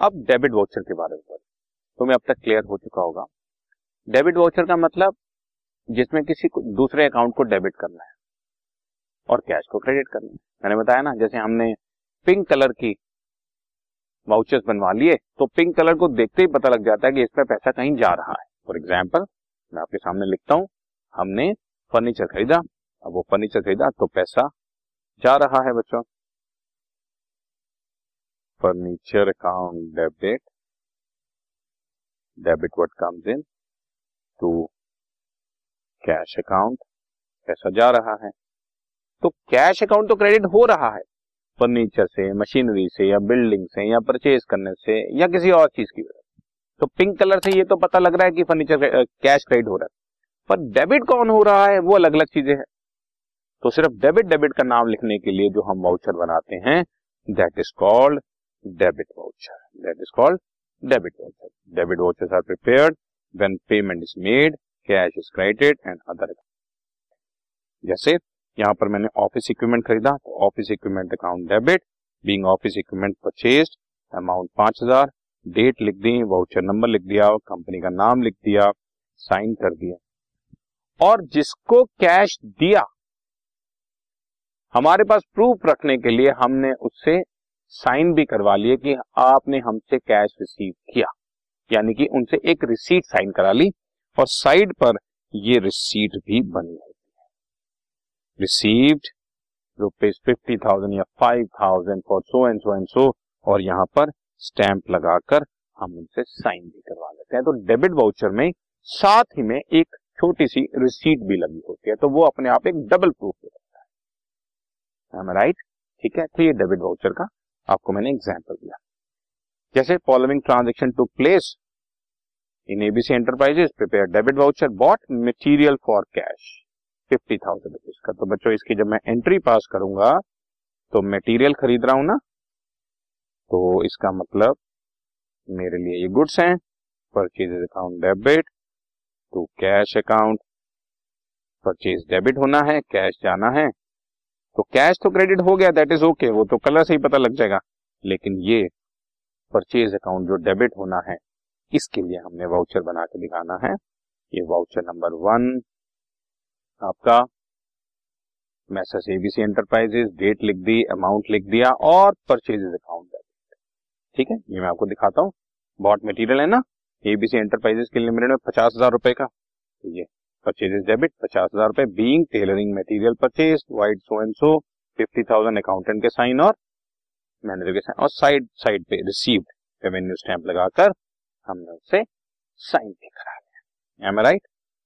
अब debit voucher के बारे में तो मैं अब तक क्लियर हो चुका होगा। डेबिट वाउचर का मतलब जिसमें किसी दूसरे अकाउंट को डेबिट करना है और कैश को क्रेडिट करना है। मैंने बताया ना, जैसे हमने पिंक कलर की वाउचर्स बनवा लिए तो पिंक कलर को देखते ही पता लग जाता है कि इसमें पैसा कहीं जा रहा है। फॉर एग्ज़ाम्पल मैं आपके सामने लिखता हूँ, हमने फर्नीचर खरीदा, अब वो फर्नीचर खरीदा तो पैसा जा रहा है बच्चों। Furniture account debit debit what comes in to cash account पैसा जा रहा है। तो कैश अकाउंट तो क्रेडिट हो रहा है। फर्नीचर से मशीनरी से, या बिल्डिंग से, या परचेज करने से, या किसी और चीज़ की वजह तो पिंक कलर से ये तो पता लग रहा है कि फर्नीचर कैश क्रेडिट हो रहा है। पर डेबिट कौन हो रहा है? वो अलग अलग चीज़ें हैं। तो सिर्फ़ डेबिट डेबिट का नाम लिखने के लिए जो हम वाउचर बनाते हैं that is called debit voucher that is called debit voucher debit vouchers are prepared when payment is made cash is credited and other जैसे यहाँ पर मैंने ऑफ़िस इक्विपमेंट खरीदा तो office equipment account debit being office equipment purchase amount पाँच हज़ार date लिख दी voucher number लिख दिया कंपनी का नाम लिख दिया साइन कर दिया। और जिसको कैश दिया, हमारे पास प्रूफ रखने के लिए हमने उससे साइन भी करवा लिए कि आपने हमसे कैश रिसीव किया। यानी कि उनसे एक रिसीट साइन करा ली और साइड पर ये रिसीट भी बनी होती है। रिसीव्ड रुपीज़ फिफ्टी थाउज़ेंड या five thousand for so and so and so और यहाँ पर स्टैंप लगाकर हम उनसे साइन भी करवा लेते हैं। तो डेबिट वाउचर में साथ ही में एक छोटी सी रिसीट भी लगी होती है। तो वो अपने आप एक डबल प्रूफ हो जाता है। राइट ठीक है? तो ये डेबिट वाउचर का आपको मैंने एग्ज़ाम्पल दिया। जैसे following transaction to place in ABC enterprises prepare debit voucher bought material for cash fifty thousand rupees का। तो बच्चों, इसकी जब मैं एंट्री पास करूँगा तो मटेरियल खरीद रहा हूँ ना तो इसका मतलब मेरे लिए ये गुड्स हैं। Purchase account debit to cash account purchase debit होना है कैश जाना है। तो कैश तो क्रेडिट हो गया दैट इज़ ओके वो तो कलर से ही पता लग जाएगा। लेकिन ये परचेज अकाउंट जो डेबिट होना है, इसके लिए हमने वाउचर बना के दिखाना है। ये वाउचर नंबर वन आपका मैसेज एबीसी एंटरप्राइजेस डेट लिख दी अमाउंट लिख दिया और परचेजेस अकाउंट डेबिट ठीक है? ये मैं आपको दिखाता हूँ। बॉट मटेरियल है ना? एबीसी एंटरप्राइजेस के लिमिटेड में पचास हज़ार रुपए का। तो ये परचेजेस डेबिट पचास हज़ार रुपए being tailoring material purchase vide so and so fifty thousand accountant के साइन और मैनेजर के साइन और साइड साइड पे रिसीव्ड रेवेन्यू स्टैंप लगाकर हमने उससे साइन भी करा लिया एम राइट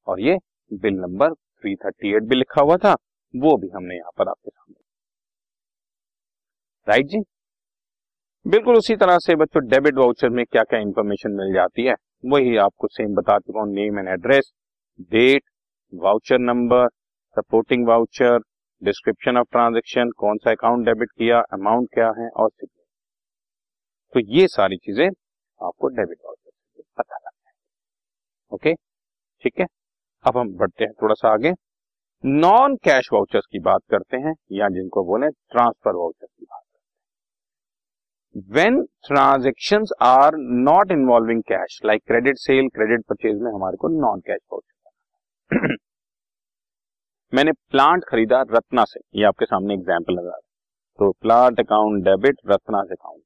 और ये बिल नंबर 338 भी लिखा हुआ था, वो भी हमने यहाँ पर आपके सामने। राइट जी? बिल्कुल उसी तरह से बच्चों डेबिट वाउचर में क्या क्या इंफॉर्मेशन मिल जाती है, वही आपको सेम बता चुका हूँ name and address date voucher number supporting voucher description of transaction कौन सा अकाउंट डेबिट किया अमाउंट क्या है, और तो ये सारी चीज़ें आपको डेबिट वाउचर से पता लग जाएगी। ओके ठीक है? अब हम बढ़ते हैं थोड़ा सा आगे। नॉन कैश वाउचर्स की बात करते हैं, या जिनको बोले ट्रांसफ़र वाउचर की बात करते हैं। When transaction are not involving cash like credit sale credit purchase में हमारे को नॉन कैश वाउचर मैंने प्लांट खरीदा रत्ना से। ये आपके सामने एग्ज़ाम्पल लगा तो प्लांट अकाउंट डेबिट रत्ना से अकाउंट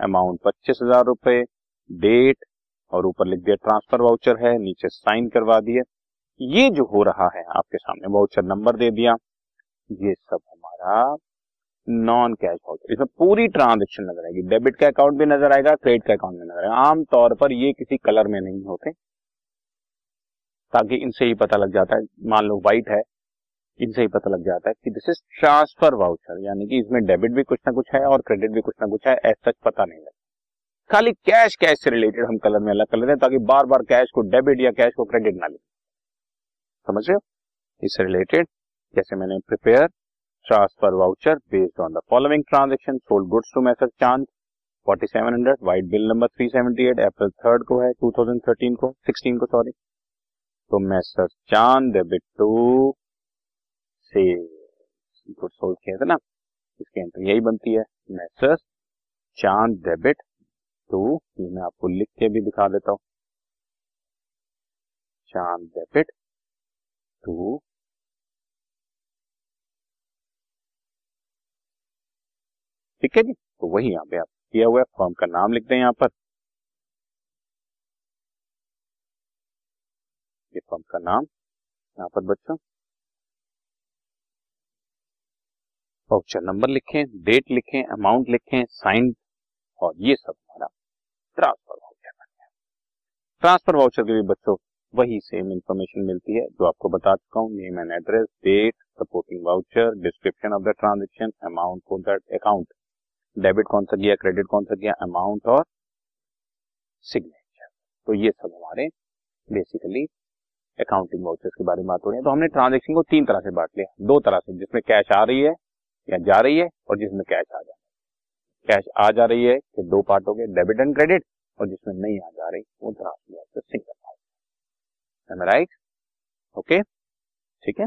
अमाउंट पच्चीस हज़ार रुपए डेट और ऊपर लिख दिया ट्रांसफ़र वाउचर है, नीचे साइन करवा दिए ये जो हो रहा है, आपके सामने वाउचर नंबर दे दिया। ये सब हमारा नॉन कैश वाउचर इसमें पूरी ट्रांजेक्शन नज़र आएगी। डेबिट का अकाउंट भी नज़र आएगा क्रेडिट का अकाउंट भी नज़र आएगा। आमतौर पर ये किसी कलर में नहीं होते। ताकि इनसे ही पता लग जाता है, मान लो वाइट है, इनसे ही पता लग जाता है कि दिस इज़ ट्रांसफ़र वाउचर यानी कि इसमें डेबिट भी कुछ ना कुछ है और क्रेडिट भी कुछ ना कुछ है ऐसा पता नहीं लगता। खाली कैश कैश से रिलेटेड हम कलर में अलग कर लेते हैं ताकि बार बार कैश को डेबिट या कैश को क्रेडिट ना ले समझ रहे हो? इससे रिलेटेड जैसे मैंने prepare transfer voucher based on the following transaction sold goods to Messrs Chand 4700 vide bill number 378 April third को है 2013 को 16 को सॉरी तो मैसर चाँद डेबिट टू से गुड किया था ना, इसकी एंट्री यही बनती है। मैसर चाँद डेबिट टू ये मैं आपको लिख के भी दिखा देता हूँ। चाँद डेबिट टू ठीक है जी तो वही यहाँ पे आप किया हुआ है, फॉर्म का नाम लिख दें यहाँ पर। ये फर्म का नाम यहाँ पर बच्चों वाउचर नंबर लिखें डेट लिखें अमाउंट लिखें साइन और ये सब हमारा ट्रांसफ़र वाउचर बन गया. ट्रांसफ़र वाउचर के भी बच्चों, वही सेम इंफॉर्मेशन मिलती है जो आपको बता चुका हूँ. Name and address date supporting voucher description of the transaction amount for that account debit कौन सा किया क्रेडिट कौन सा गया अमाउंट और सिग्नेचर तो ये सब हमारे बेसिकली अकाउंटिंग वाउचर्स के बारे में बात हो रही है। तो हमने ट्रांजेक्शन को तीन तरह से बांट लिया। दो तरह से, जिसमें कैश आ रही है या जा रही है और जिसमें कैश आ जा कैश आ जा रही है कि दो पार्ट हो गए डेबिट एंड क्रेडिट और जिसमें नहीं आ जा रही, वो ट्रांसफ़र सिंगल राइट ओके ठीक है?